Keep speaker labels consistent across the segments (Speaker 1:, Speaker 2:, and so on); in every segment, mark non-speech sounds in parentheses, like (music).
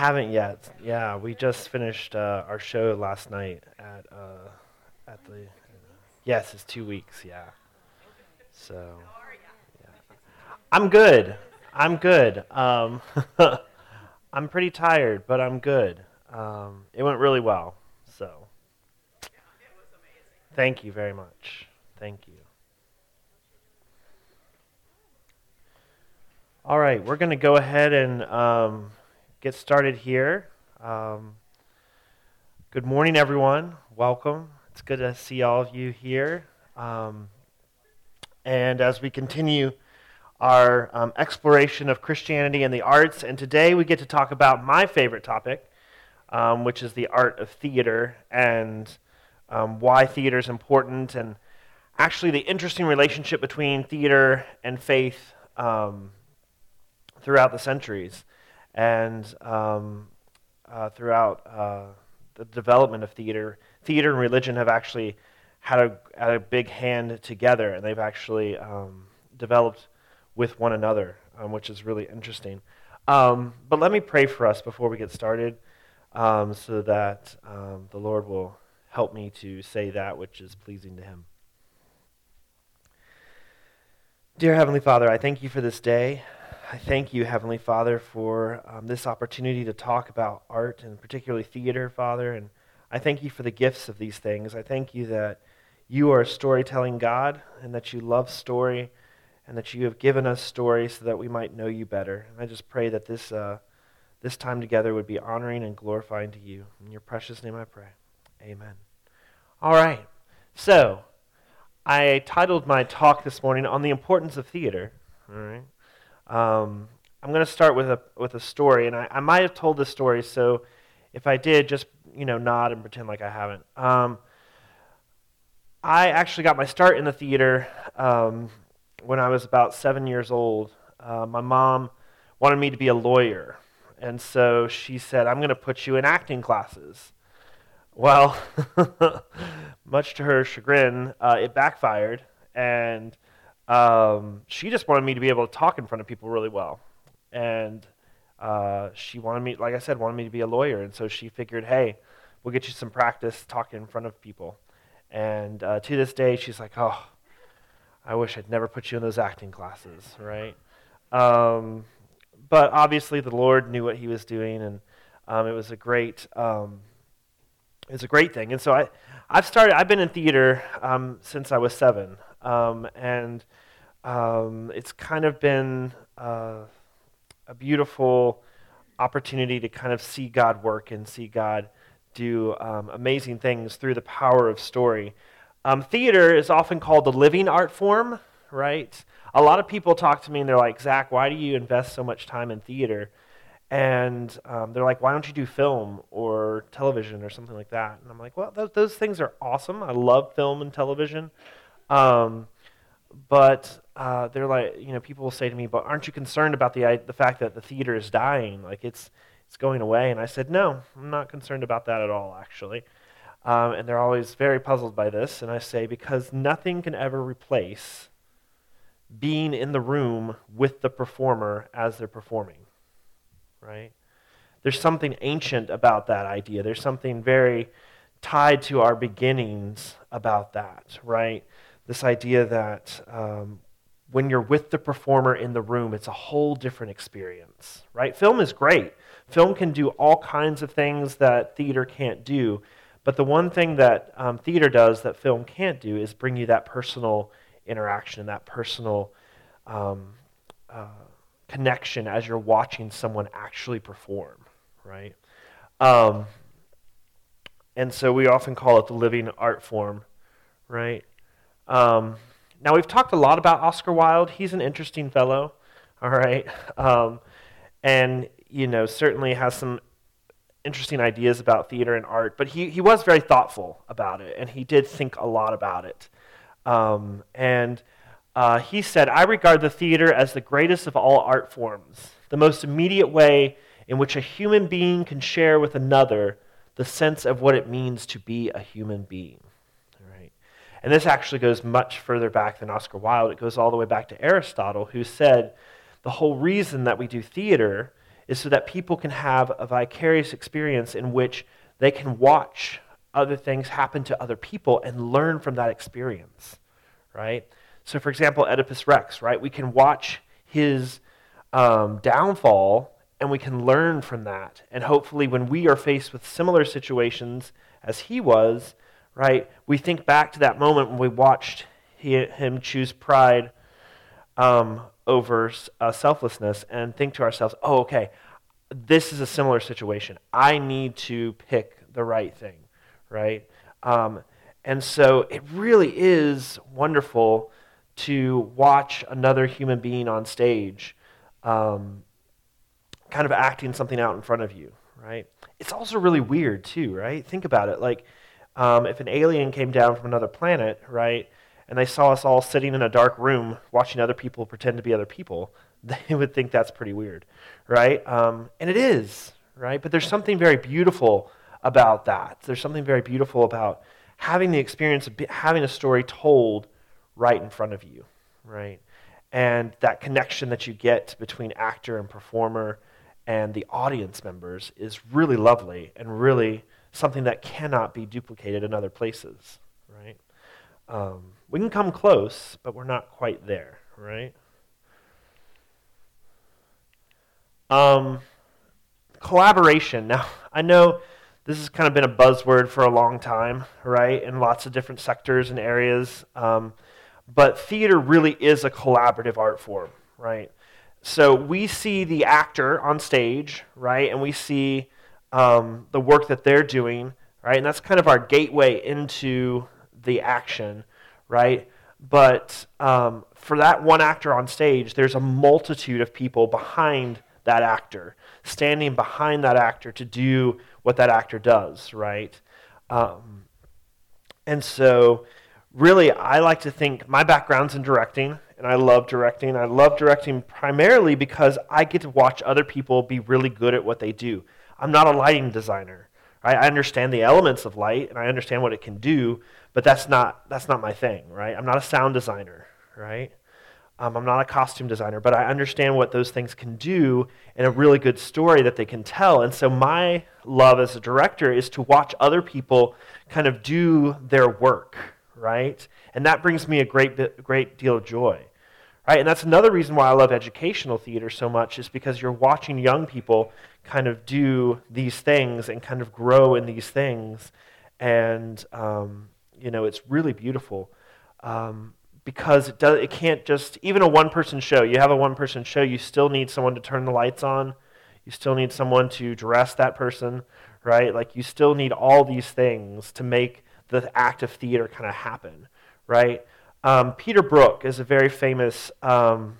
Speaker 1: haven't yet. Yeah, we just finished uh, our show last night at uh, at the. yes, it's two weeks. Yeah. So. Yeah. I'm good. I'm good. Um, (laughs) I'm pretty tired, but I'm good. Um, it went really well. So. Thank you very much. Thank you. All right, we're going to go ahead and um, get started here. Um, good morning, everyone. Welcome. It's good to see all of you here. Um, and as we continue our um, exploration of Christianity and the arts, and today we get to talk about my favorite topic, um, which is the art of theater and um, why theater is important, and actually the interesting relationship between theater and faith um, throughout the centuries and um, uh, throughout uh, the development of theater, theater and religion have actually had a, had a big hand together, and they've actually um, developed with one another, um, which is really interesting. Um, but let me pray for us before we get started, um, so that um, the Lord will help me to say that which is pleasing to Him. Dear Heavenly Father, I thank you for this day. I thank you, Heavenly Father, for um, this opportunity to talk about art and particularly theater, Father. And I thank you for the gifts of these things. I thank you that you are a storytelling God and that you love story and that you have given us story so that we might know you better. And I just pray that this, uh, this time together would be honoring and glorifying to you. In your precious name I pray. Amen. All right. So, I titled my talk this morning on the importance of theater. All right. Um, I'm going to start with a with a story, and I, I might have told this story, so if I did, just you know, nod and pretend like I haven't. Um, I actually got my start in the theater um, when I was about seven years old. Uh, my mom wanted me to be a lawyer, and so she said, "I'm going to put you in acting classes." Well, (laughs) much to her chagrin, uh, it backfired, and um, she just wanted me to be able to talk in front of people really well. And uh, she wanted me, like I said, wanted me to be a lawyer. And so she figured, hey, we'll get you some practice talking in front of people. And uh, to this day, she's like, oh, I wish I'd never put you in those acting classes, right? Um, but obviously, the Lord knew what He was doing, and um, it was a great, um, it was a great thing. And so I, I've started. I've been in theater um, since I was seven, um, and um, it's kind of been uh, a beautiful opportunity to kind of see God work and see God do um, amazing things through the power of story. Um, theater is often called the living art form, right? A lot of people talk to me and they're like, Zach, why do you invest so much time in theater? And um, they're like, why don't you do film or television or something like that? And I'm like, well, those, those things are awesome. I love film and television. Um, but uh, they're like, you know, people will say to me, "But aren't you concerned about the the fact that the theater is dying? Like it's it's going away?" And I said, "No, I'm not concerned about that at all, actually." Um, and they're always very puzzled by this. And I say, because nothing can ever replace being in the room with the performer as they're performing, right? There's something ancient about that idea. There's something very tied to our beginnings about that, right? This idea that um, when you're with the performer in the room, it's a whole different experience, right? Film is great. Film can do all kinds of things that theater can't do. But the one thing that um, theater does that film can't do is bring you that personal interaction, that personal um, uh, connection as you're watching someone actually perform, right? Um, and so we often call it the living art form, right? Um, now, we've talked a lot about Oscar Wilde. He's an interesting fellow, all right? Um, and, you know, certainly has some interesting ideas about theater and art, but he, he was very thoughtful about it, and he did think a lot about it. Um, and uh, he said, I regard the theater as the greatest of all art forms, the most immediate way in which a human being can share with another the sense of what it means to be a human being. And this actually goes much further back than Oscar Wilde. It goes all the way back to Aristotle, who said the whole reason that we do theater is so that people can have a vicarious experience in which they can watch other things happen to other people and learn from that experience, right? So, for example, Oedipus Rex, right? We can watch his um, downfall and we can learn from that. And hopefully, when we are faced with similar situations as he was, right, we think back to that moment when we watched he, him choose pride um, over uh, selflessness and think to ourselves, oh, okay, this is a similar situation. I need to pick the right thing, right? Um, and so it really is wonderful to watch another human being on stage um, kind of acting something out in front of you, right? It's also really weird, too, right? Think about it. Like, um, if an alien came down from another planet, right, and they saw us all sitting in a dark room watching other people pretend to be other people, (laughs) they would think that's pretty weird, right? Um, and it is, right? But there's something very beautiful about that. There's something very beautiful about having the experience of having a story told right in front of you, right? And that connection that you get between actor and performer and the audience members is really lovely and really something that cannot be duplicated in other places, right? Um, we can come close, but we're not quite there, right? Um, collaboration. Now, (laughs) I know this has kind of been a buzzword for a long time, right, in lots of different sectors and areas. Um, but theater really is a collaborative art form, right? So we see the actor on stage, right, and we see um, the work that they're doing, right, and that's kind of our gateway into the action, right? But um, for that one actor on stage, there's a multitude of people behind that actor, standing behind that actor to do what that actor does, right? Um, and so, really, I like to think my background's in directing, and I love directing. I love directing primarily because I get to watch other people be really good at what they do. I'm not a lighting designer. Right? I understand the elements of light and I understand what it can do, but that's not that's not my thing, right? I'm not a sound designer, right? Um, I'm not a costume designer, but I understand what those things can do and a really good story that they can tell. And so my love as a director is to watch other people kind of do their work, right? And that brings me a great great deal of joy. Right? And that's another reason why I love educational theater so much is because you're watching young people kind of do these things and kind of grow in these things. And, um, you know, it's really beautiful. Um, because it, does, it can't just, even a one person show, you have a one person show, you still need someone to turn the lights on. You still need someone to dress that person, right? Like, you still need all these things to make the act of theater kind of happen, right? Um, Peter Brook is a very famous um,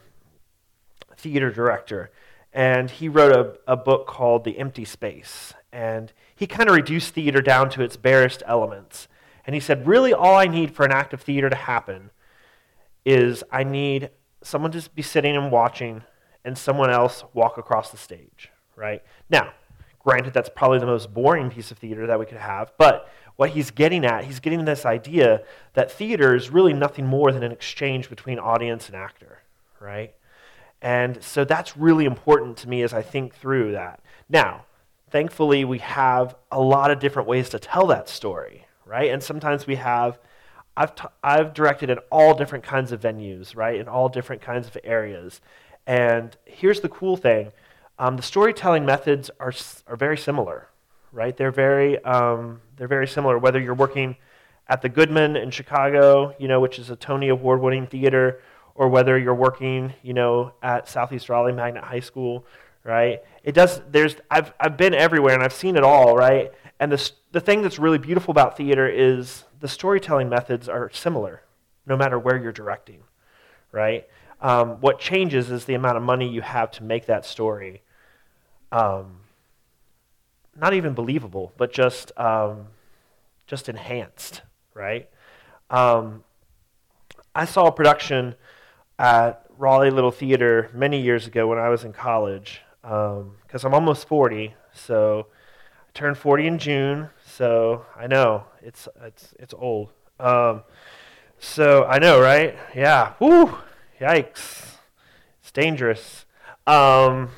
Speaker 1: theater director, and he wrote a, a book called The Empty Space. And he kind of reduced theater down to its barest elements. And he said, really, all I need for an act of theater to happen is I need someone to be sitting and watching and someone else walk across the stage, right? Now, granted, that's probably the most boring piece of theater that we could have, but what he's getting at, he's getting this idea that theater is really nothing more than an exchange between audience and actor, right? And so that's really important to me as I think through that. Now, thankfully, we have a lot of different ways to tell that story, right? And sometimes we have, I've, t- I've directed in all different kinds of venues, right? In all different kinds of areas. And here's the cool thing um, the storytelling methods are, are very similar, right? They're very, um, they're very similar, whether you're working at the Goodman in Chicago, you know, which is a Tony Award winning theater, or whether you're working, you know, at Southeast Raleigh Magnet High School, right? It does, there's, I've, I've been everywhere and I've seen it all, right? And the, the thing that's really beautiful about theater is the storytelling methods are similar, no matter where you're directing, right? Um, what changes is the amount of money you have to make that story um, not even believable, but just, um, just enhanced, right? Um, I saw a production at Raleigh Little Theater many years ago when I was in college, because um, I'm almost 40. So I turned 40 in June. So I know it's it's it's old. Um, so I know, right? Yeah. Whoo! Yikes! It's dangerous. Um,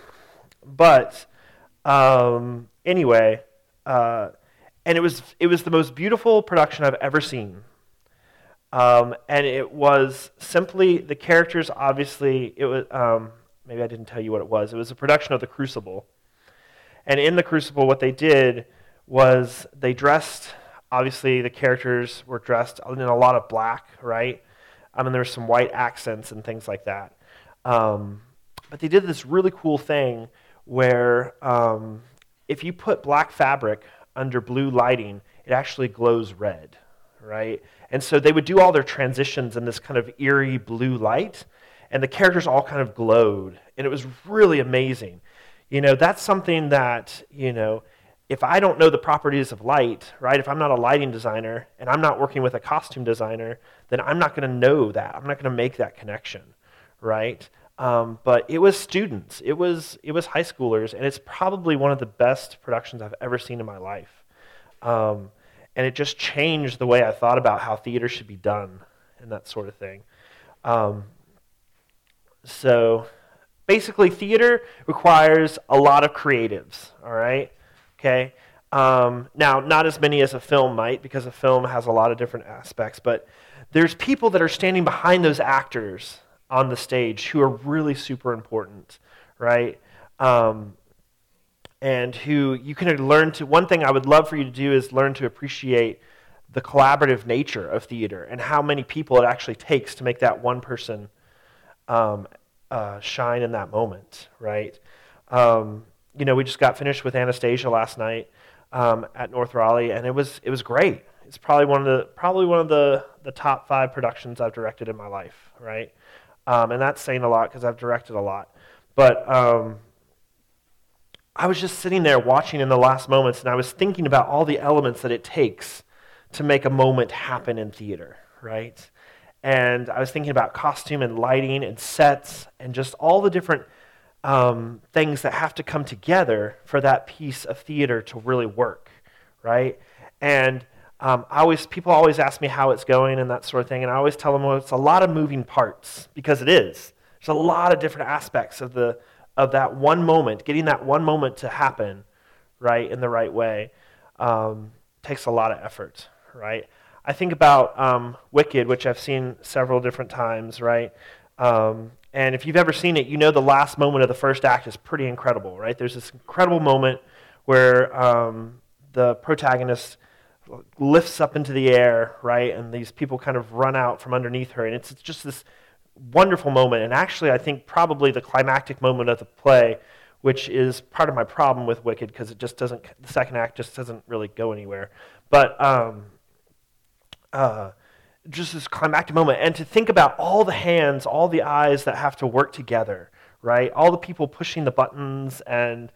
Speaker 1: but um, anyway, uh, and it was it was the most beautiful production I've ever seen. Um, and it was simply the characters. Obviously, it was um, maybe I didn't tell you what it was. It was a production of The Crucible, and in The Crucible, what they did was they dressed. Obviously, the characters were dressed in a lot of black, right? I mean, there were some white accents and things like that. Um, but they did this really cool thing where um, if you put black fabric under blue lighting, it actually glows red, right? And so they would do all their transitions in this kind of eerie blue light, and the characters all kind of glowed, and it was really amazing. You know, that's something that, you know, if I don't know the properties of light, right, if I'm not a lighting designer and I'm not working with a costume designer, then I'm not going to know that. I'm not going to make that connection, right? Um, but it was students, it was it was high schoolers, and it's probably one of the best productions I've ever seen in my life. Um, and it just changed the way I thought about how theater should be done and that sort of thing. Um, so basically, theater requires a lot of creatives. All right, okay. Um, now, not as many as a film might, because a film has a lot of different aspects, but there's people that are standing behind those actors on the stage who are really super important, right? Um, and who you can learn to. One thing I would love for you to do is learn to appreciate the collaborative nature of theater and how many people it actually takes to make that one person um, uh, shine in that moment, right? Um, you know, we just got finished with Anastasia last night um, at North Raleigh, and it was it was great. It's probably one of the probably one of the the top five productions I've directed in my life, right? Um, and that's saying a lot because I've directed a lot. But um, I was just sitting there watching in the last moments, and I was thinking about all the elements that it takes to make a moment happen in theater, right? And I was thinking about costume and lighting and sets and just all the different um, things that have to come together for that piece of theater to really work, right? And um, I always, people always ask me how it's going and that sort of thing, and I always tell them, well, it's a lot of moving parts because it is. There's a lot of different aspects of the of that one moment, getting that one moment to happen, right, in the right way, um, takes a lot of effort, right? I think about um, Wicked, which I've seen several different times, right? Um, and if you've ever seen it, you know the last moment of the first act is pretty incredible, right? There's this incredible moment where um, the protagonist lifts up into the air, right? And these people kind of run out from underneath her. And it's, it's just this wonderful moment. And actually, I think probably the climactic moment of the play, which is part of my problem with Wicked, because it just doesn't, the second act just doesn't really go anywhere. But um, uh, just this climactic moment. And to think about all the hands, all the eyes that have to work together, right? All the people pushing the buttons and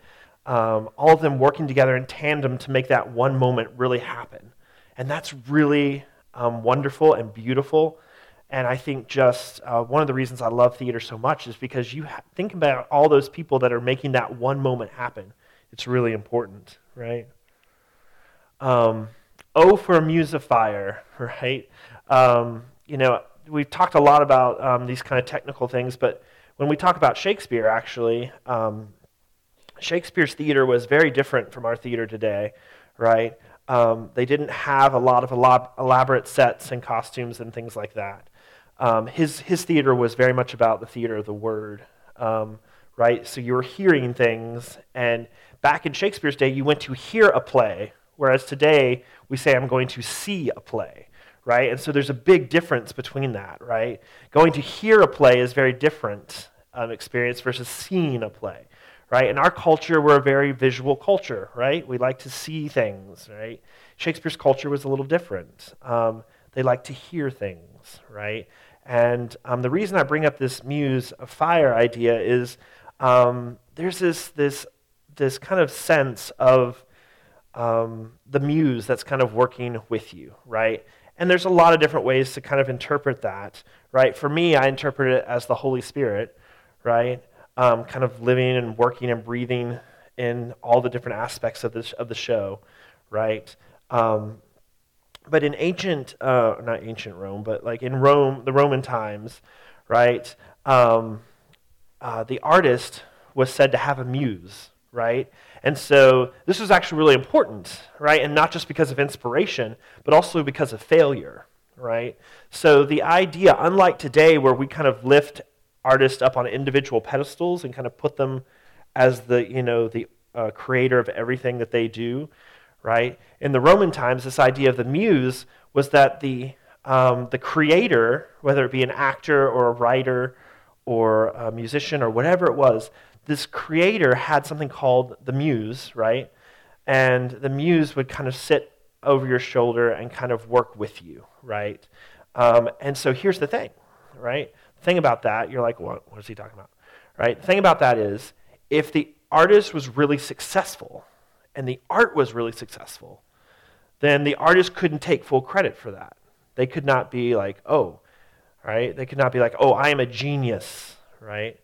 Speaker 1: um, all of them working together in tandem to make that one moment really happen. And that's really um, wonderful and beautiful. And I think just uh, one of the reasons I love theater so much is because you ha- think about all those people that are making that one moment happen. It's really important, right? Um, oh, for a muse of fire, (laughs) right? Um, you know, we've talked a lot about um, these kind of technical things, but when we talk about Shakespeare, actually, um, Shakespeare's theater was very different from our theater today, right? Um, they didn't have a lot of elab- elaborate sets and costumes and things like that. Um, his, his theater was very much about the theater of the word, um, right? So you were hearing things, and back in Shakespeare's day, you went to hear a play, whereas today we say, I'm going to see a play, right? And so there's a big difference between that, right? Going to hear a play is very different um, experience versus seeing a play right? In our culture, we're a very visual culture, right? We like to see things, right? Shakespeare's culture was a little different. Um, they like to hear things, right? And um, the reason I bring up this muse of fire idea is um, there's this, this, this kind of sense of um, the muse that's kind of working with you, right? And there's a lot of different ways to kind of interpret that, right? For me, I interpret it as the Holy Spirit, right? um, kind of living and working and breathing in all the different aspects of, this, of the show, right? Um, but in ancient, uh, not ancient Rome, but like in Rome, the Roman times, right? Um, uh, the artist was said to have a muse, right? And so this was actually really important, right? And not just because of inspiration, but also because of failure, right? So the idea, unlike today where we kind of lift artists up on individual pedestals and kind of put them as the, you know, the uh, creator of everything that they do, right? In the Roman times, this idea of the muse was that the, um, the creator, whether it be an actor or a writer or a musician or whatever it was, this creator had something called the muse, right? And the muse would kind of sit over your shoulder and kind of work with you, right? Um, and so here's the thing, right? The thing about that, you're like, what, what is he talking about? Right? The thing about that is, if the artist was really successful and the art was really successful, then the artist couldn't take full credit for that. They could not be like, oh, right? They could not be like, oh, I am a genius, right?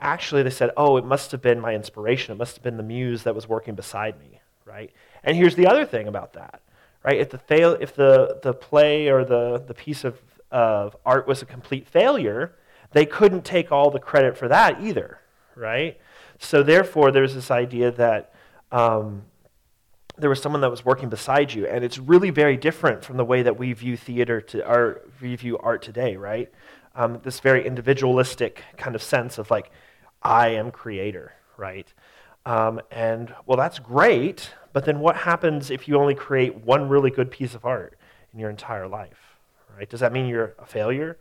Speaker 1: Actually, they said, oh, it must have been my inspiration. It must have been the muse that was working beside me, right? And here's the other thing about that, right? If the, fail, if the, the play or the, the piece of, of art was a complete failure, they couldn't take all the credit for that either, right? So therefore, there's this idea that um, there was someone that was working beside you, and it's really very different from the way that we view theater to our we view art today, right? Um, this very individualistic kind of sense of like, I am creator, right? Um, and well, that's great, but then what happens if you only create one really good piece of art in your entire life, right? Does that mean you're a failure,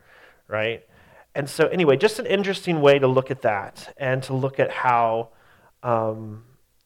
Speaker 1: right? And so, anyway, just an interesting way to look at that and to look at how. Um,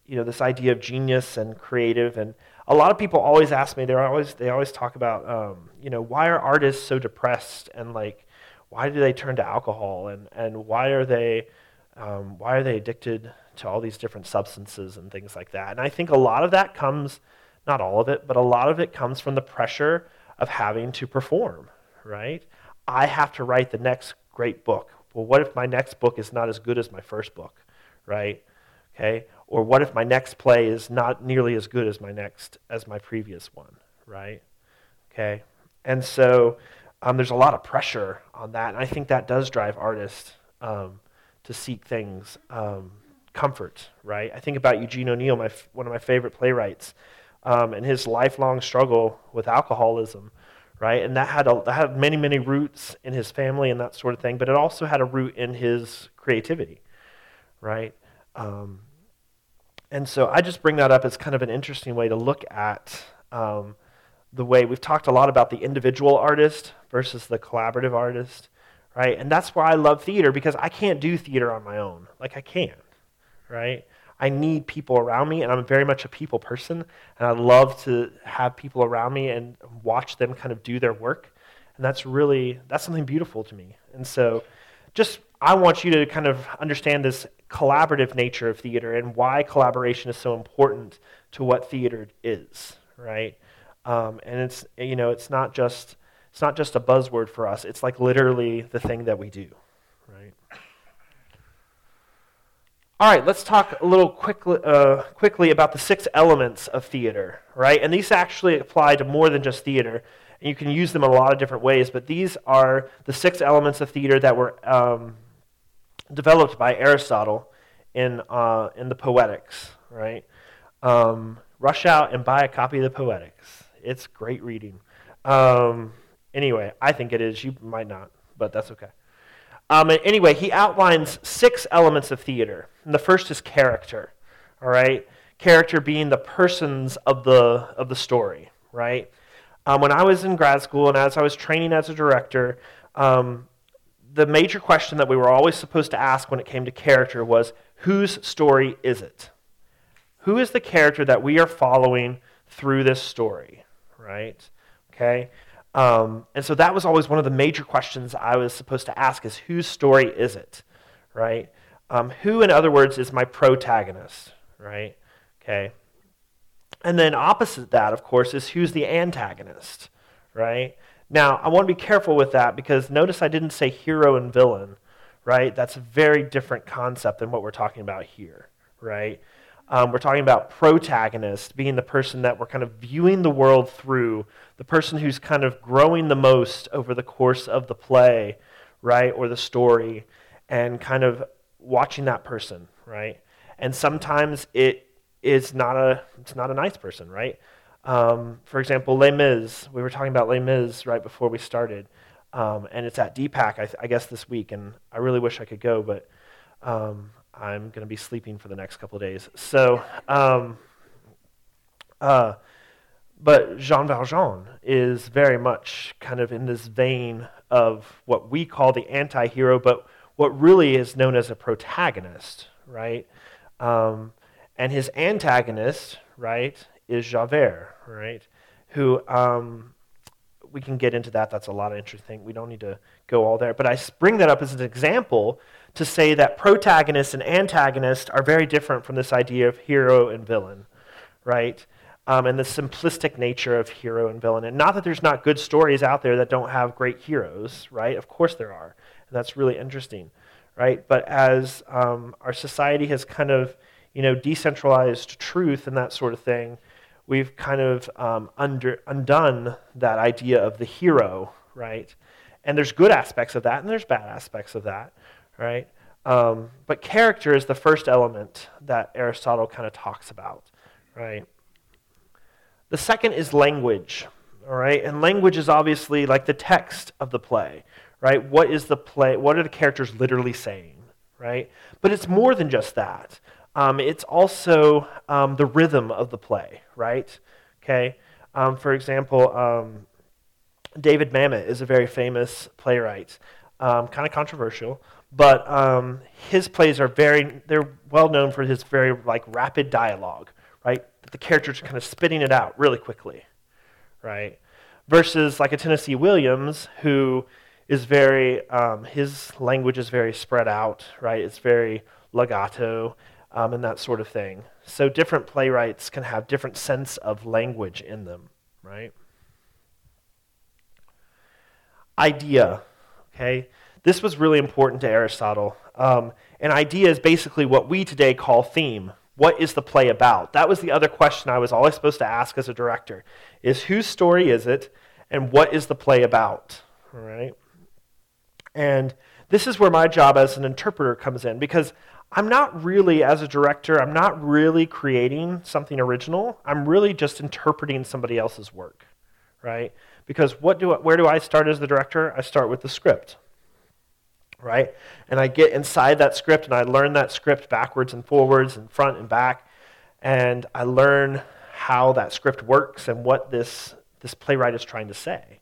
Speaker 1: you know this idea of genius and creative and a lot of people always ask me they're always they always talk about um, you know why are artists so depressed and like why do they turn to alcohol and and why are they um, why are they addicted to all these different substances and things like that? And i think a lot of that comes not all of it but a lot of it comes from the pressure of having to perform right? I have to write the next great book. Well what if my next book is not as good as my first book right? Okay or what if my next play is not nearly as good as my next as my previous one, right? Okay, and so um, there's a lot of pressure on that, and I think that does drive artists um, to seek things um, comfort, right? I think about Eugene O'Neill, my one of my favorite playwrights, um, and his lifelong struggle with alcoholism, right? And that had a, that had many many roots in his family and that sort of thing, but it also had a root in his creativity, right? Um, and so I just bring that up as kind of an interesting way to look at um, the way we've talked a lot about the individual artist versus the collaborative artist, right? And that's why I love theater because I can't do theater on my own. Like, I can't, right? I need people around me, and I'm very much a people person, and I love to have people around me and watch them kind of do their work. And that's really, that's something beautiful to me. And so just I want you to kind of understand this collaborative nature of theater and why collaboration is so important to what theater is, right? Um, and it's you know it's not just it's not just a buzzword for us. It's like literally the thing that we do, right? All right, let's talk a little quickly, uh, quickly about the six elements of theater, right? And these actually apply to more than just theater. And you can use them in a lot of different ways, but these are the six elements of theater that were um, developed by Aristotle in, uh, in the Poetics, right? Um, rush out and buy a copy of the Poetics. It's great reading. Um, anyway, I think it is. You might not, but that's okay. Um, anyway, he outlines six elements of theater. And the first is character, all right? Character being the persons of the, of the story, right? Um, when I was in grad school and as I was training as a director, um, the major question that we were always supposed to ask when it came to character was whose story is it? Who is the character that we are following through this story, right? Okay? Um, and so that was always one of the major questions I was supposed to ask is whose story is it, right? Um, who, in other words, is my protagonist, right? Okay. And then opposite that, of course, is who's the antagonist, right? Now, I want to be careful with that because notice I didn't say hero and villain, right? That's a very different concept than what we're talking about here, right? Um, we're talking about protagonist being the person that we're kind of viewing the world through, the person who's kind of growing the most over the course of the play, right, or the story, and kind of watching that person, right? And sometimes it is not a it's not a nice person, right? Um, for example, Les Mis. We were talking about Les Mis right before we started, um, and it's at DPAC, I, th- I, guess, this week. And I really wish I could go, but um, I'm going to be sleeping for the next couple of days. So, um, uh, but Jean Valjean is very much kind of in this vein of what we call the anti hero, but what really is known as a protagonist, right? Um, and his antagonist, right, is Javert, right? Who um, we can get into that. That's a lot of interesting. We don't need to go all there. But I bring that up as an example to say that protagonist and antagonist are very different from this idea of hero and villain, right? Um, and the simplistic nature of hero and villain. And not that there's not good stories out there that don't have great heroes, right? Of course there are. And that's really interesting, right? But as um, our society has kind of you know, decentralized truth and that sort of thing, we've kind of um, under, undone that idea of the hero, right? And there's good aspects of that, and there's bad aspects of that, right? Um, but character is the first element that Aristotle kind of talks about, right? The second is language, all right? And language is obviously like the text of the play, right? What is the play? What are the characters literally saying, right? But it's more than just that. Um, it's also um, the rhythm of the play, right? Okay. Um, for example, um, David Mamet is a very famous playwright, um, kind of controversial, but um, his plays are very they're well known for his very like rapid dialogue, right? The characters are kind of spitting it out really quickly, right? Versus like a Tennessee Williams who is very his language is very spread out, right? It's very legato um, and that sort of thing. So different playwrights can have different sense of language in them, right? Idea, okay? This was really important to Aristotle. Um, an idea is basically what we today call theme. What is the play about? That was the other question I was always supposed to ask as a director: is whose story is it, and what is the play about? All right. And this is where my job as an interpreter comes in because I'm not really, as a director, I'm not really creating something original. I'm really just interpreting somebody else's work, right? Because what do I, where do I start as the director? I start with the script, right? And I get inside that script and I learn that script backwards and forwards and front and back, and I learn how that script works and what this this playwright is trying to say,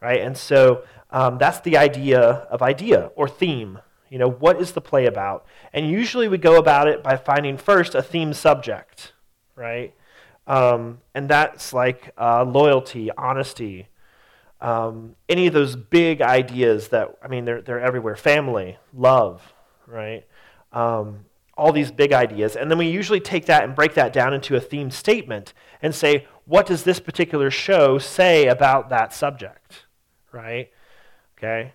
Speaker 1: right? And so um, that's the idea of idea or theme you know, what is the play about? And usually we go about it by finding first a theme subject, right? Um, and that's like uh, loyalty, honesty, um, any of those big ideas that, I mean, they're, they're everywhere family, love, right? Um, all these big ideas. And then we usually take that and break that down into a theme statement and say, what does this particular show say about that subject, right? Okay?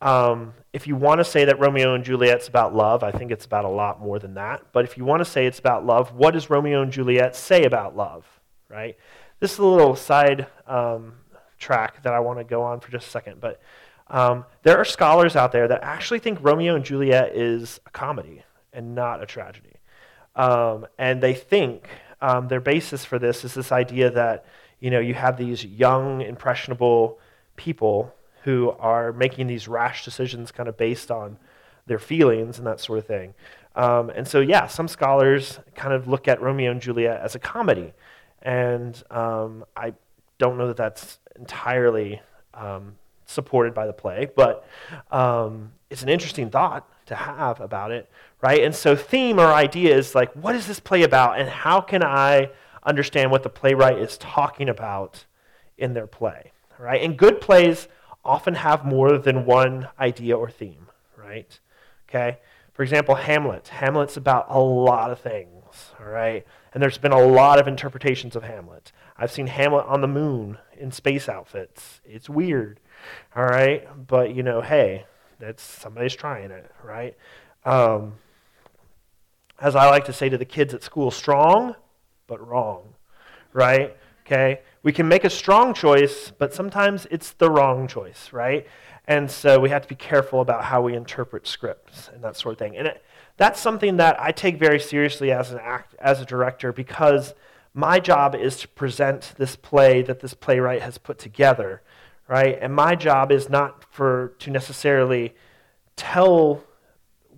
Speaker 1: Um, if you want to say that Romeo and Juliet's about love, I think it's about a lot more than that. But if you want to say it's about love, what does Romeo and Juliet say about love? Right? This is a little side um, track that I want to go on for just a second. But um, there are scholars out there that actually think Romeo and Juliet is a comedy and not a tragedy. Um, and they think um, their basis for this is this idea that you know you have these young, impressionable people who are making these rash decisions kind of based on their feelings and that sort of thing. Um, and so, yeah, some scholars kind of look at Romeo and Juliet as a comedy. And um, I don't know that that's entirely um, supported by the play, but um, it's an interesting thought to have about it, right? And so, theme or idea is like, what is this play about, and how can I understand what the playwright is talking about in their play, right? And good plays often have more than one idea or theme, right? Okay? For example, Hamlet. Hamlet's about a lot of things, all right? And there's been a lot of interpretations of Hamlet. I've seen Hamlet on the moon in space outfits. It's weird, all right? But, you know, hey, that's somebody's trying it, right? Um, as I like to say to the kids at school, strong but wrong, right? Okay? We can make a strong choice, but sometimes it's the wrong choice, right? And so we have to be careful about how we interpret scripts and that sort of thing. And it, that's something that I take very seriously as an act as a director because my job is to present this play that this playwright has put together, right? And my job is not for to necessarily tell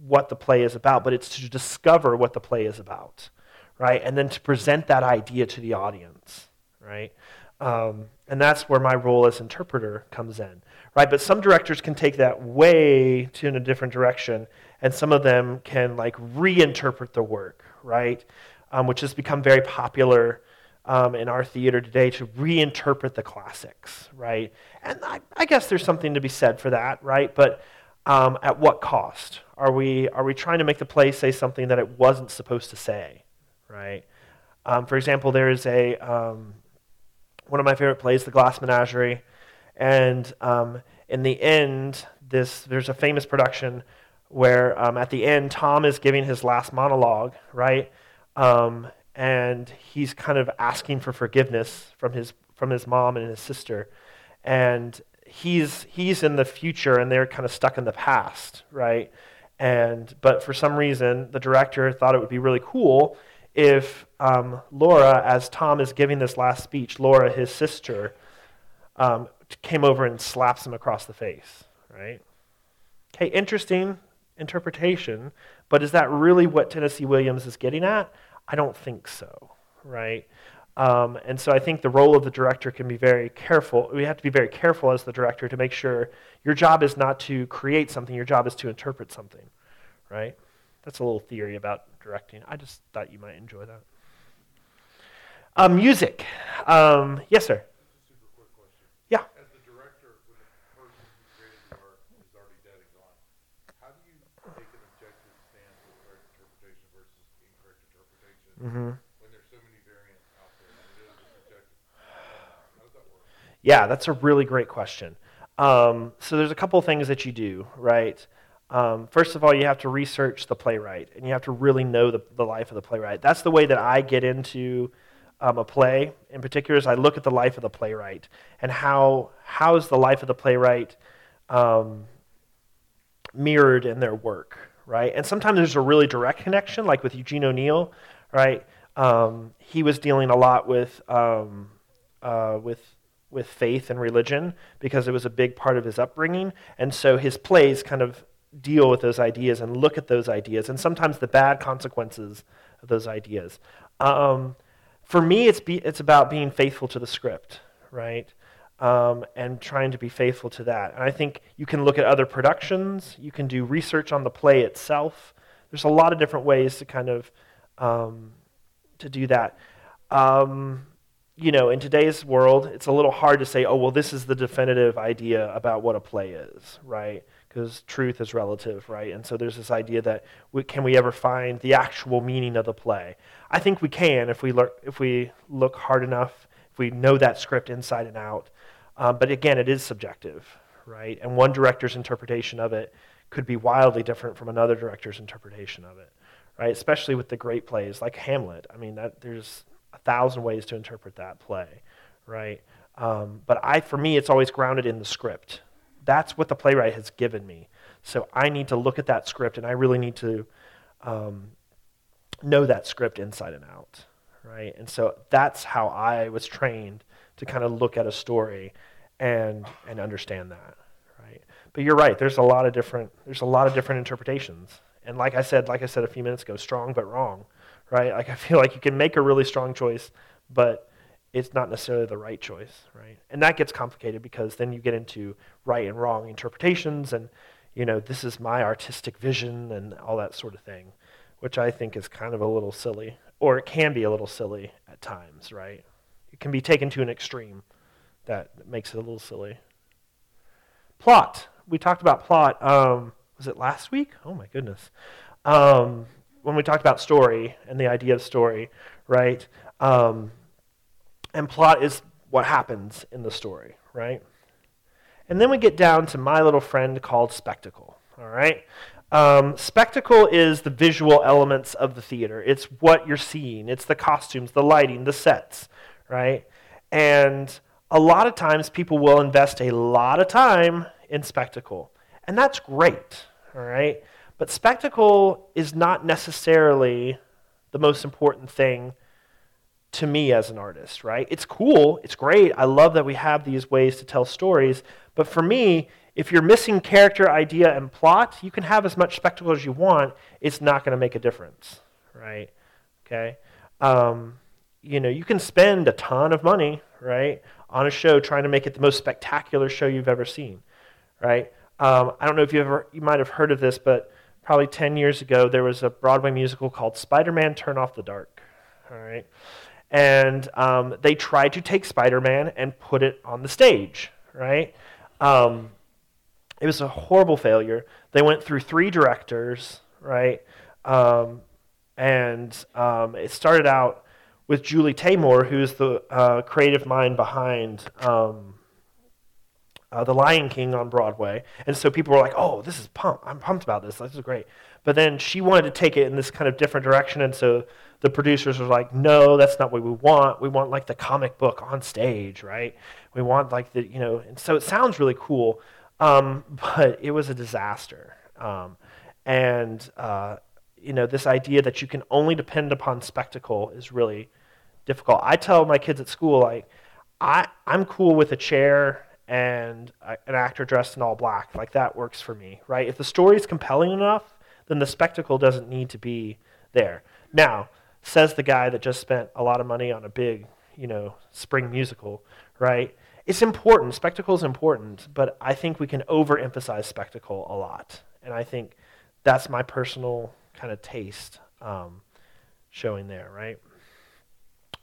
Speaker 1: what the play is about, but it's to discover what the play is about, right? And then to present that idea to the audience, right? Um, and that's where my role as interpreter comes in, right? But some directors can take that way to in a different direction, and some of them can like reinterpret the work, right? Um, which has become very popular um, in our theater today to reinterpret the classics, right? And I, I, guess there's something to be said for that, right? But um, at what cost? Are we, are we trying to make the play say something that it wasn't supposed to say, right? Um, for example, there is a, um, one of my favorite plays, The Glass Menagerie, and um, in the end, this, there's a famous production where um, at the end, Tom is giving his last monologue, right? Um, and he's kind of asking for forgiveness from his, from his mom and his sister. And he's he's in the future and they're kind of stuck in the past, right? And but for some reason, the director thought it would be really cool if um, Laura, as Tom is giving this last speech, Laura, his sister, um, came over and slaps him across the face, right? Okay, interesting interpretation, but is that really what Tennessee Williams is getting at? I don't think so, right? Um, and so I think the role of the director can be very careful. We have to be very careful as the director to make sure your job is not to create something, your job is to interpret something, right? That's a little theory about directing. I just thought you might enjoy that. Um, music. Um, yes, sir. Yeah.
Speaker 2: As the director, when the person who created the art is already dead and gone, how do you take an objective stance with correct interpretation versus incorrect interpretation? Mm-hmm.
Speaker 1: When
Speaker 2: there's so many variants out there? How does that work?
Speaker 1: Yeah, that's a really great question. Um, so there's a couple of things that you do, right? Um, first of all, you have to research the playwright, and you have to really know the, the life of the playwright. That's the way that I get into um, a play. In particular, is I look at the life of the playwright and how how is the life of the playwright um, mirrored in their work, right? And sometimes there's a really direct connection, like with Eugene O'Neill, right? Um, he was dealing a lot with um, uh, with with faith and religion because it was a big part of his upbringing. And so his plays kind of deal with those ideas and look at those ideas and sometimes the bad consequences of those ideas. Um, for me, it's, be, it's about being faithful to the script, right? Um, and trying to be faithful to that. And I think you can look at other productions, you can do research on the play itself. There's a lot of different ways to kind of um, to do that. Um, you know, in today's world, it's a little hard to say, oh, well, this is the definitive idea about what a play is, right? Because truth is relative, right? And so there's this idea that we, can we ever find the actual meaning of the play? I think we can if we, look, if we look hard enough, if we know that script inside and out. Um, but again, it is subjective, right? And one director's interpretation of it could be wildly different from another director's interpretation of it, right? Especially with the great plays like Hamlet. I mean, that, there's a thousand ways to interpret that play, right? Um, but I, for me, it's always grounded in the script. That's what the playwright has given me. So I need to look at that script, and I really need to um, know that script inside and out, right? And so that's how I was trained to kind of look at a story and and understand that, right? But you're right. There's a lot of different there's a lot of different interpretations, and like I said, like I said a few minutes ago, strong but wrong, right? Like I feel like you can make a really strong choice, but it's not necessarily the right choice, right? And that gets complicated because then you get into right and wrong interpretations and you know, this is my artistic vision and all that sort of thing, which I think is kind of a little silly, or it can be a little silly at times, right? It can be taken to an extreme that makes it a little silly. Plot. We talked about plot. Um, was it last week? Oh my goodness. Um, when we talked about story and the idea of story, right? Um, and plot is what happens in the story, right? And then we get down to my little friend called spectacle, all right? Um, spectacle is the visual elements of the theater. It's what you're seeing. It's the costumes, the lighting, the sets, right? And a lot of times people will invest a lot of time in spectacle. And that's great, all right? But spectacle is not necessarily the most important thing to me as an artist, right? It's cool, it's great. I love that we have these ways to tell stories. But for me, if you're missing character, idea, and plot, you can have as much spectacle as you want. It's not going to make a difference, right? Okay. Um, you know, you can spend a ton of money, right, on a show trying to make it the most spectacular show you've ever seen, right? Um, I don't know if you ever you might have heard of this, but probably 10 years ago there was a Broadway musical called Spider-Man: Turn Off the Dark. All right, and um, they tried to take Spider-Man and put it on the stage, right? Um, it was a horrible failure. They went through three directors, right? Um, and um, it started out with Julie Taymor, who's the uh, creative mind behind um, uh, The Lion King on Broadway. And so people were like, oh, this is pumped. I'm pumped about this. This is great. But then she wanted to take it in this kind of different direction. And so the producers were like, no, that's not what we want. We want like the comic book on stage, right? We want like the, you know, and so it sounds really cool. Um, (laughs) but it was a disaster. Um, and, uh, you know, this idea that you can only depend upon spectacle is really difficult. I tell my kids at school, like, I, I'm cool with a chair and an actor dressed in all black. Like, that works for me, right? If the story is compelling enough, then the spectacle doesn't need to be there. Now, says the guy that just spent a lot of money on a big, you know, spring musical, right? It's important. Spectacle is important, but I think we can overemphasize spectacle a lot. And I think that's my personal kind of taste um, showing there, right?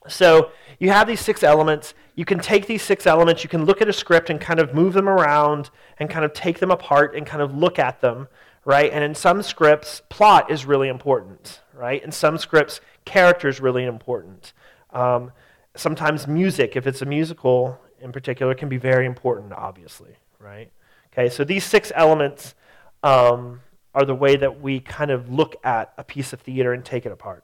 Speaker 1: So you have these six elements. You can take these six elements, you can look at a script and kind of move them around and kind of take them apart and kind of look at them, right? And in some scripts, plot is really important, right? In some scripts, character is really important. Um, sometimes music, if it's a musical in particular, can be very important, obviously, right? Okay, so these six elements um, are the way that we kind of look at a piece of theater and take it apart.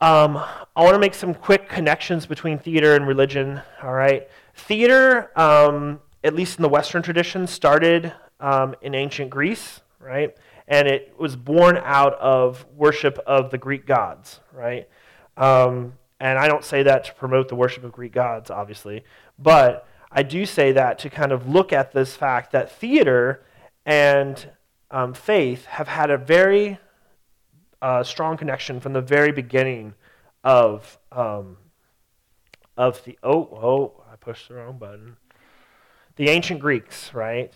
Speaker 1: Um, I want to make some quick connections between theater and religion. All right, theater, um, at least in the Western tradition, started um, in ancient Greece, right, and it was born out of worship of the Greek gods, right. Um, and I don't say that to promote the worship of Greek gods, obviously, but I do say that to kind of look at this fact that theater and um, faith have had a very uh, strong connection from the very beginning of um, of the oh oh I pushed the wrong button. The ancient Greeks, right?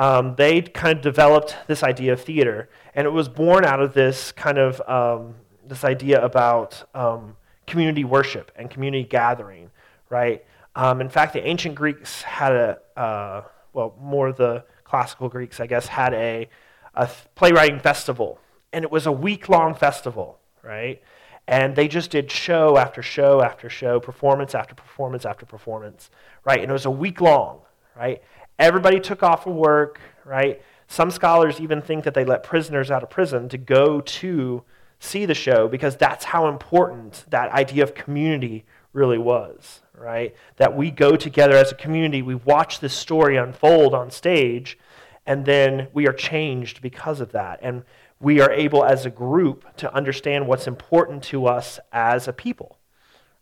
Speaker 1: Um, they kind of developed this idea of theater, and it was born out of this kind of um, this idea about um, community worship and community gathering, right? Um, in fact, the ancient Greeks had a uh, well, more the classical Greeks, I guess, had a, a playwriting festival. And it was a week long festival, right? And they just did show after show after show, performance after performance after performance, right? And it was a week long, right? Everybody took off of work, right? Some scholars even think that they let prisoners out of prison to go to see the show because that's how important that idea of community really was, right? That we go together as a community, we watch this story unfold on stage, and then we are changed because of that. And we are able as a group to understand what's important to us as a people,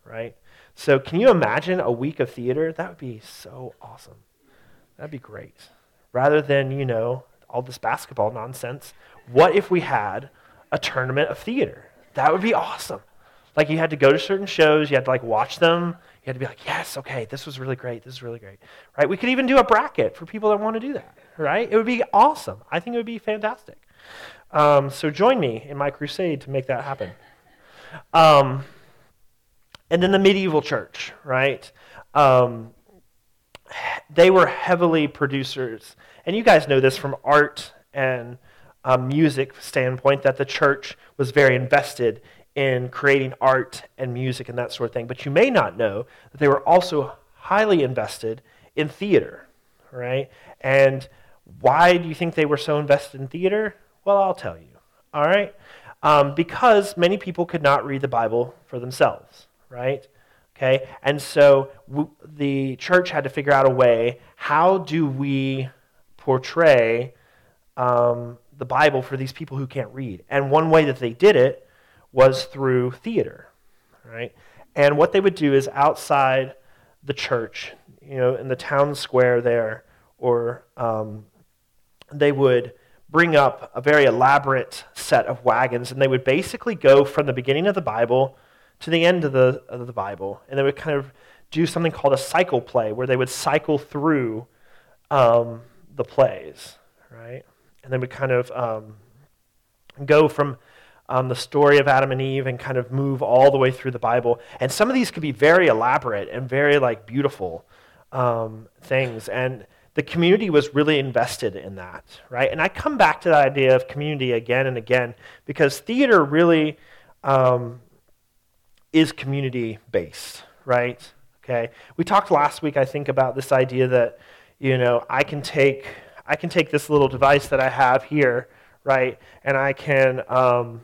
Speaker 1: right? So, can you imagine a week of theater? That would be so awesome. That'd be great. Rather than, you know, all this basketball nonsense, what if we had a tournament of theater? That would be awesome. Like you had to go to certain shows, you had to like watch them, you had to be like, yes, okay, this was really great, this is really great, right? We could even do a bracket for people that want to do that, right? It would be awesome. I think it would be fantastic. Um, so join me in my crusade to make that happen. Um, and then the medieval church, right? Um, they were heavily producers, and you guys know this from art and um, music standpoint that the church was very invested in creating art and music and that sort of thing. But you may not know that they were also highly invested in theater, right? And why do you think they were so invested in theater? Well, I'll tell you, all right? Um, because many people could not read the Bible for themselves, right? Okay, and so w- the church had to figure out a way how do we portray um, the Bible for these people who can't read. And one way that they did it was through theater, right? And what they would do is outside the church, you know, in the town square there, or um, they would bring up a very elaborate set of wagons, and they would basically go from the beginning of the Bible to the end of the, of the Bible, and they would kind of do something called a cycle play, where they would cycle through um, the plays, right? And they would kind of um, go from um, the story of Adam and Eve and kind of move all the way through the Bible. And some of these could be very elaborate and very like beautiful um, things. And the community was really invested in that, right? And I come back to that idea of community again and again because theater really um, is community based, right? Okay. We talked last week, I think, about this idea that you know I can take I can take this little device that I have here, right, and I can um,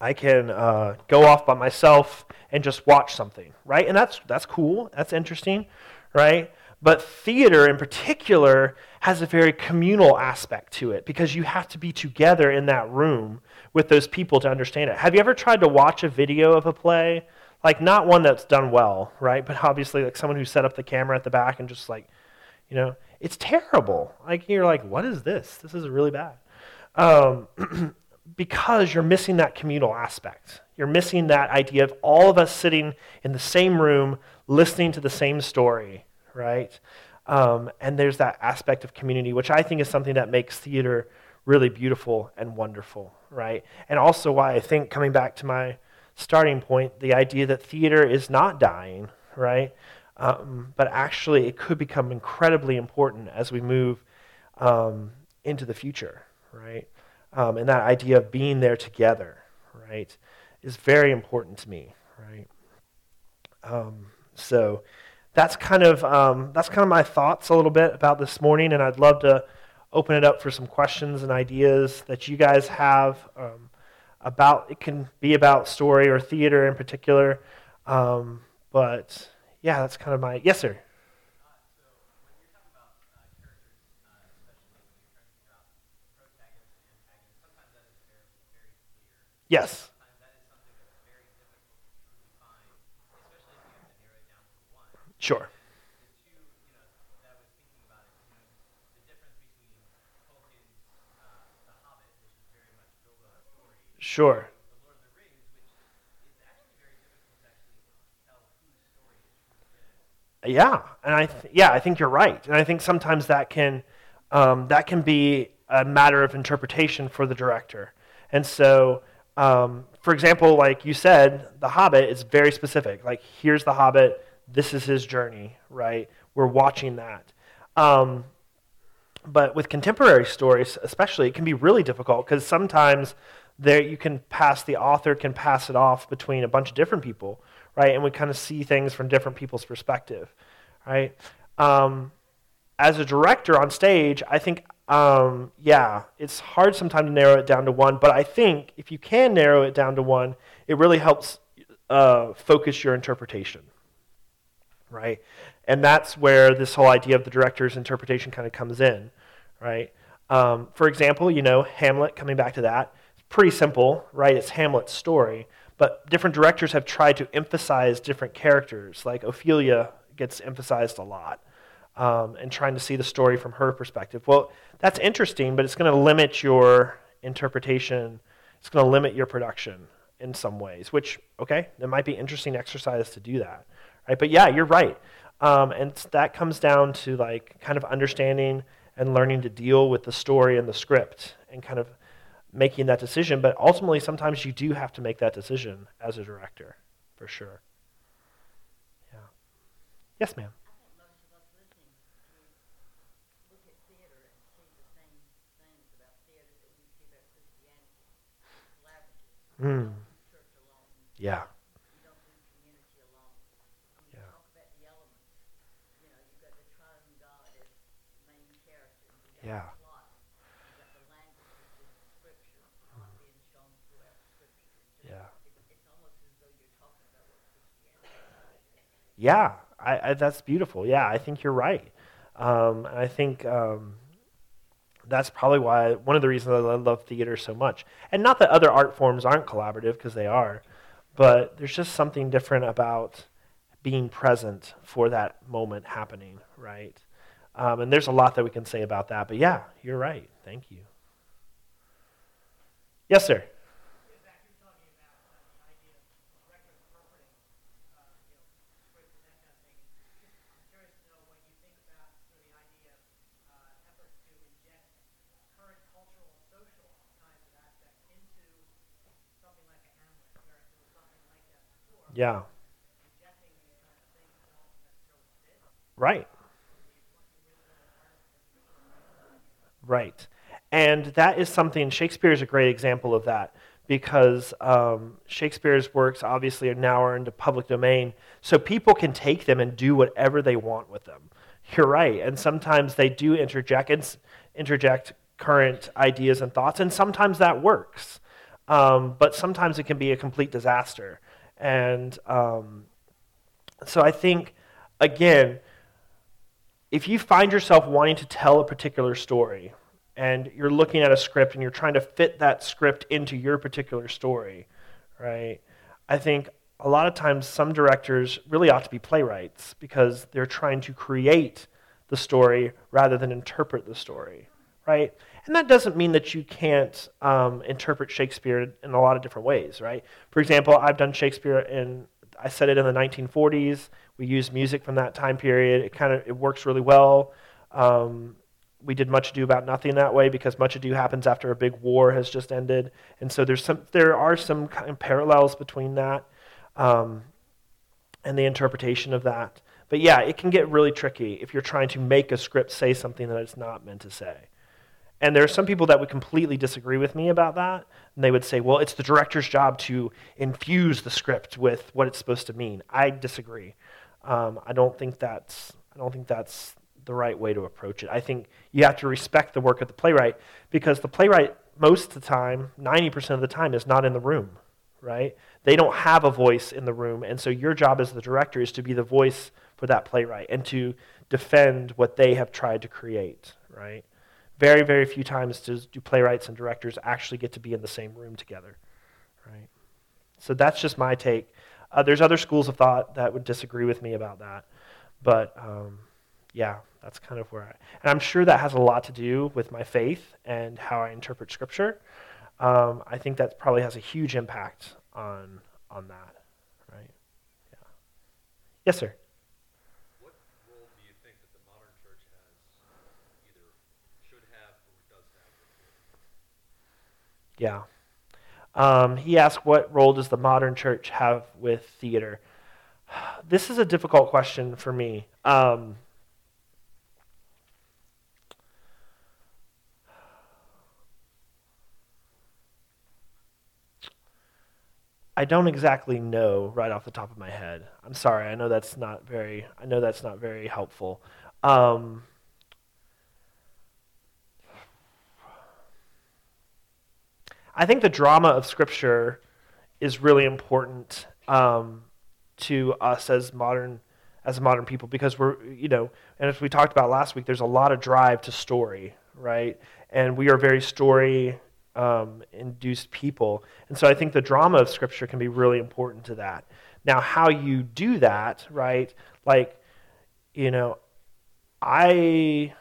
Speaker 1: I can uh, go off by myself and just watch something, right? And that's that's cool. That's interesting, right? But theater in particular has a very communal aspect to it because you have to be together in that room with those people to understand it. Have you ever tried to watch a video of a play? Like not one that's done well, right? But obviously like someone who set up the camera at the back and just like, you know, it's terrible. Like you're like, what is this? This is really bad. Um, (clears throat) because you're missing that communal aspect. You're missing that idea of all of us sitting in the same room listening to the same story, right? Um, and there's that aspect of community, which I think is something that makes theater really beautiful and wonderful, right? And also why I think, coming back to my starting point, the idea that theater is not dying, right? Um, but actually, it could become incredibly important as we move um, into the future, right? um, and that idea of being there together, right, is very important to me, right? Um, so that's kind of um, that's kind of my thoughts a little bit about this morning, and I'd love to open it up for some questions and ideas that you guys have um, about. It can be about story or theater in particular, um, but yeah, that's kind of my yes, sir. Yes. Sure. Sure. Yeah, and I th- yeah I think you're right, and I think sometimes that can um, that can be a matter of interpretation for the director, and so um, for example, like you said, The Hobbit is very specific. Like, here's The Hobbit, this is his journey, right? We're watching that. Um, but with contemporary stories, especially, it can be really difficult because sometimes there you can pass the author can pass it off between a bunch of different people, right? And we kind of see things from different people's perspective, right? Um, as a director on stage, I think um, yeah, it's hard sometimes to narrow it down to one, but I think if you can narrow it down to one, it really helps uh, focus your interpretation, right? And that's where this whole idea of the director's interpretation kind of comes in, right? Um, for example, you know, Hamlet, coming back to that, pretty simple, right? It's Hamlet's story, but different directors have tried to emphasize different characters. Like Ophelia gets emphasized a lot um, and trying to see the story from her perspective. Well, that's interesting, but it's going to limit your interpretation. It's going to limit your production in some ways, which, okay, it might be interesting exercise to do that. Right? But yeah, you're right. Um, and that comes down to like kind of understanding and learning to deal with the story and the script and kind of making that decision. But ultimately, sometimes you do have to make that decision as a director, for sure. Yeah. Yes, ma'am. Mm. Yeah. Yeah. Yeah. Yeah, I, I, that's beautiful. Yeah, I think you're right. Um, I think um, That's probably why one of the reasons I love theater so much. And not that other art forms aren't collaborative, because they are, but there's just something different about being present for that moment happening, right? Um, and there's a lot that we can say about that. But yeah, you're right. Thank you. Yes, sir. Yeah. Right. Right. And that is something, Shakespeare is a great example of that because um, Shakespeare's works obviously are now are into public domain, so people can take them and do whatever they want with them. You're right, and sometimes they do interject interject current ideas and thoughts, and sometimes that works, um, but sometimes it can be a complete disaster. And um, so I think, again, if you find yourself wanting to tell a particular story and you're looking at a script and you're trying to fit that script into your particular story, right? I think a lot of times some directors really ought to be playwrights because they're trying to create the story rather than interpret the story, right? And that doesn't mean that you can't um, interpret Shakespeare in a lot of different ways, right? For example, I've done Shakespeare in, I said it in the 1940s. We used music from that time period. It kind of it works really well. Um, we did much ado about nothing that way because much ado happens after a big war has just ended, and so there's some there are some kind of parallels between that um, and the interpretation of that. But yeah, it can get really tricky if you're trying to make a script say something that it's not meant to say. And there are some people that would completely disagree with me about that. And they would say, well, it's the director's job to infuse the script with what it's supposed to mean. I disagree. Um, I don't think that's I don't think that's the right way to approach it. I think you have to respect the work of the playwright because the playwright most of the time, 90% of the time is not in the room, right? They don't have a voice in the room, and so your job as the director is to be the voice for that playwright and to defend what they have tried to create, right? Very, very few times does, do playwrights and directors actually get to be in the same room together, right? So that's just my take. Uh, there's other schools of thought that would disagree with me about that, but um, yeah, that's kind of where I. And I'm sure that has a lot to do with my faith and how I interpret Scripture. Um, I think that probably has a huge impact on on that, right? Yeah. Yes, sir. Yeah. Um, he asked, What role does the modern church have with theater? (sighs) This is a difficult question for me. Um, I don't exactly know right off the top of my head. I'm sorry. I know that's not very. I know that's not very helpful. Um, I think the drama of Scripture is really important um, to us as modern as modern people because we're you know and as we talked about last week there's a lot of drive to story right? And we are very story um, induced people. And so i think the drama of scripture can be really important to that. Now how you do that right? Like you know i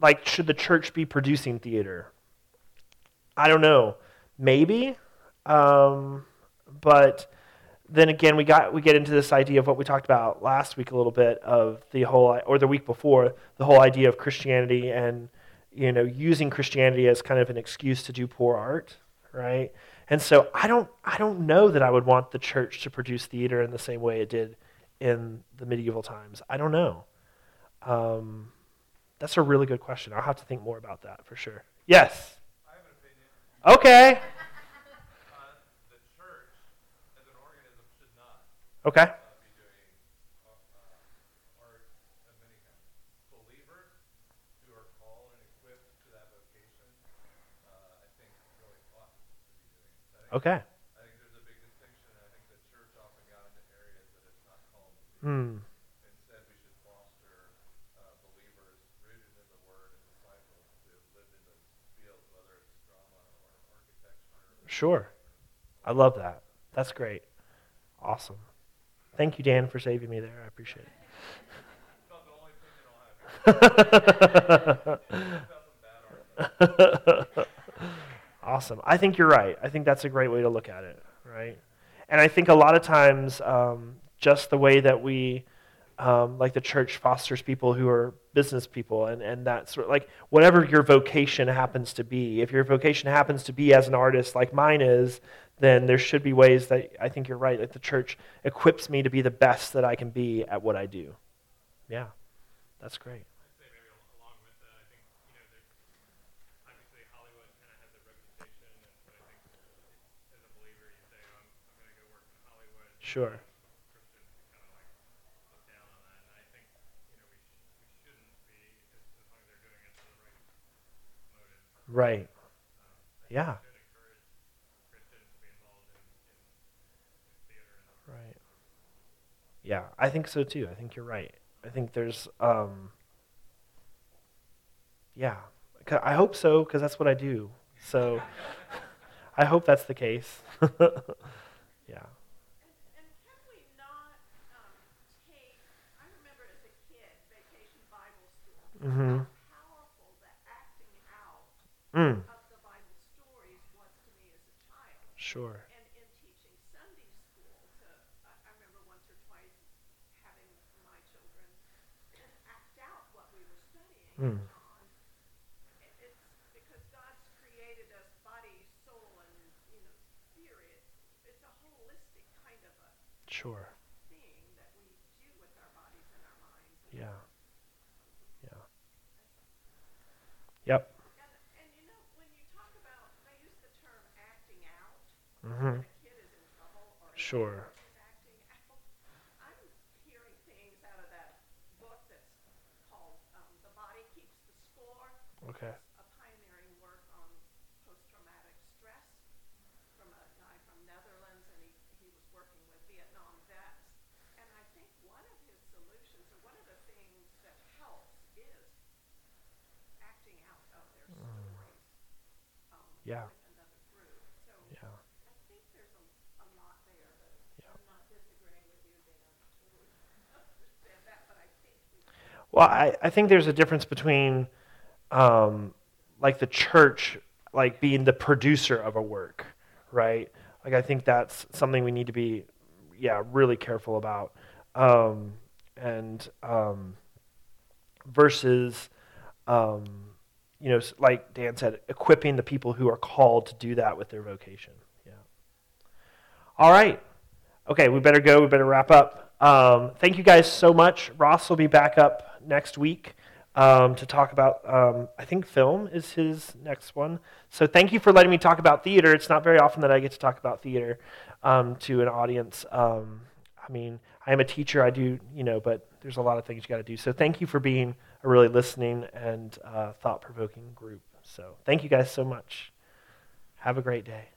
Speaker 1: like should the church be producing theater? I don't know. Maybe. Um, but then again, we got we get into this idea of what we talked about last week a little bit of the whole or the week before the whole idea of Christianity and you know using Christianity as kind of an excuse to do poor art, right? And so I don't I don't know that I would want the church to produce theater in the same way it did in the medieval times. I don't know. Um, that's a really good question. I'll have to think more about that for sure. Yes.
Speaker 2: I have an opinion.
Speaker 1: Okay. (laughs)
Speaker 2: Uh, the church, as an organism, should not
Speaker 1: Okay.
Speaker 2: uh, be doing uh, art of many kinds. Believers who are called and equipped to that vocation, I think, really ought to be doing. So
Speaker 1: Okay.
Speaker 2: I think there's a big distinction. I think the church often got into areas that it's not called.
Speaker 1: Hmm.
Speaker 2: Instead, we should foster uh,
Speaker 1: Sure. I love that. That's great. Awesome. Thank you, Dan, for saving me there. I appreciate it. (laughs) Awesome. I think you're right. I think that's a great way to look at it, right? And I think a lot of times, um, just the way that we, um, like the church fosters people who are business people, and, and that sort of like whatever your vocation happens to be. If your vocation happens to be as an artist, like mine is, then there should be ways that I think you're right. Like the church equips me to be the best that I can be at what I do. Yeah, that's great.
Speaker 3: I'd theater and
Speaker 1: Right. Yeah, I think so too. I think you're right. I think there's, um, yeah, 'Cause- I hope so because that's what I do. So (laughs) I hope that's the case. (laughs) yeah.
Speaker 4: And, child.
Speaker 1: Sure.
Speaker 4: And in teaching Sunday school, to, I, I remember once or twice having my children act out what we were studying
Speaker 1: Mm.
Speaker 4: on. It's because God's created us body, soul, and, you know, spirit. It's a holistic kind of a
Speaker 1: Sure.
Speaker 4: thing that we do with our bodies and our minds. And,
Speaker 1: Yeah. Yeah. Yep.
Speaker 4: and, and you know, when you talk about, they use the term acting out,
Speaker 1: Mm-hmm.
Speaker 4: when a kid is in trouble or an
Speaker 1: Sure.
Speaker 4: actor is acting out. I'm hearing things out of that book that's called um, The Body Keeps the Score.
Speaker 1: Okay.
Speaker 4: A pioneering work on post-traumatic stress from a guy from Netherlands, and he, he was working with Vietnam vets. And I think one of his solutions, or one of the things that helps, is acting out of their stories um,
Speaker 1: Yeah.
Speaker 4: with another group. So
Speaker 1: Yeah.
Speaker 4: I think there's a, a lot there, but
Speaker 1: Yeah.
Speaker 4: I'm not disagreeing with you, Dan. I totally understand that, but I think we
Speaker 1: Well, I, I think there's a difference between, um, like the church, like being the producer of a work, right? Like I think that's something we need to be, yeah, really careful about, um, and um, versus, um, you know, like Dan said, equipping the people who are called to do that with their vocation. Yeah. All right. Okay, we better go. We better wrap up. Um, thank you guys so much. Ross will be back up next week um, to talk about, um, I think film is his next one. So thank you for letting me talk about theater. It's not very often that I get to talk about theater um, to an audience. Um, I mean, I am a teacher, I do, you know, but there's a lot of things you got to do. So thank you for being a really listening and uh, thought provoking group. So thank you guys so much. Have a great day.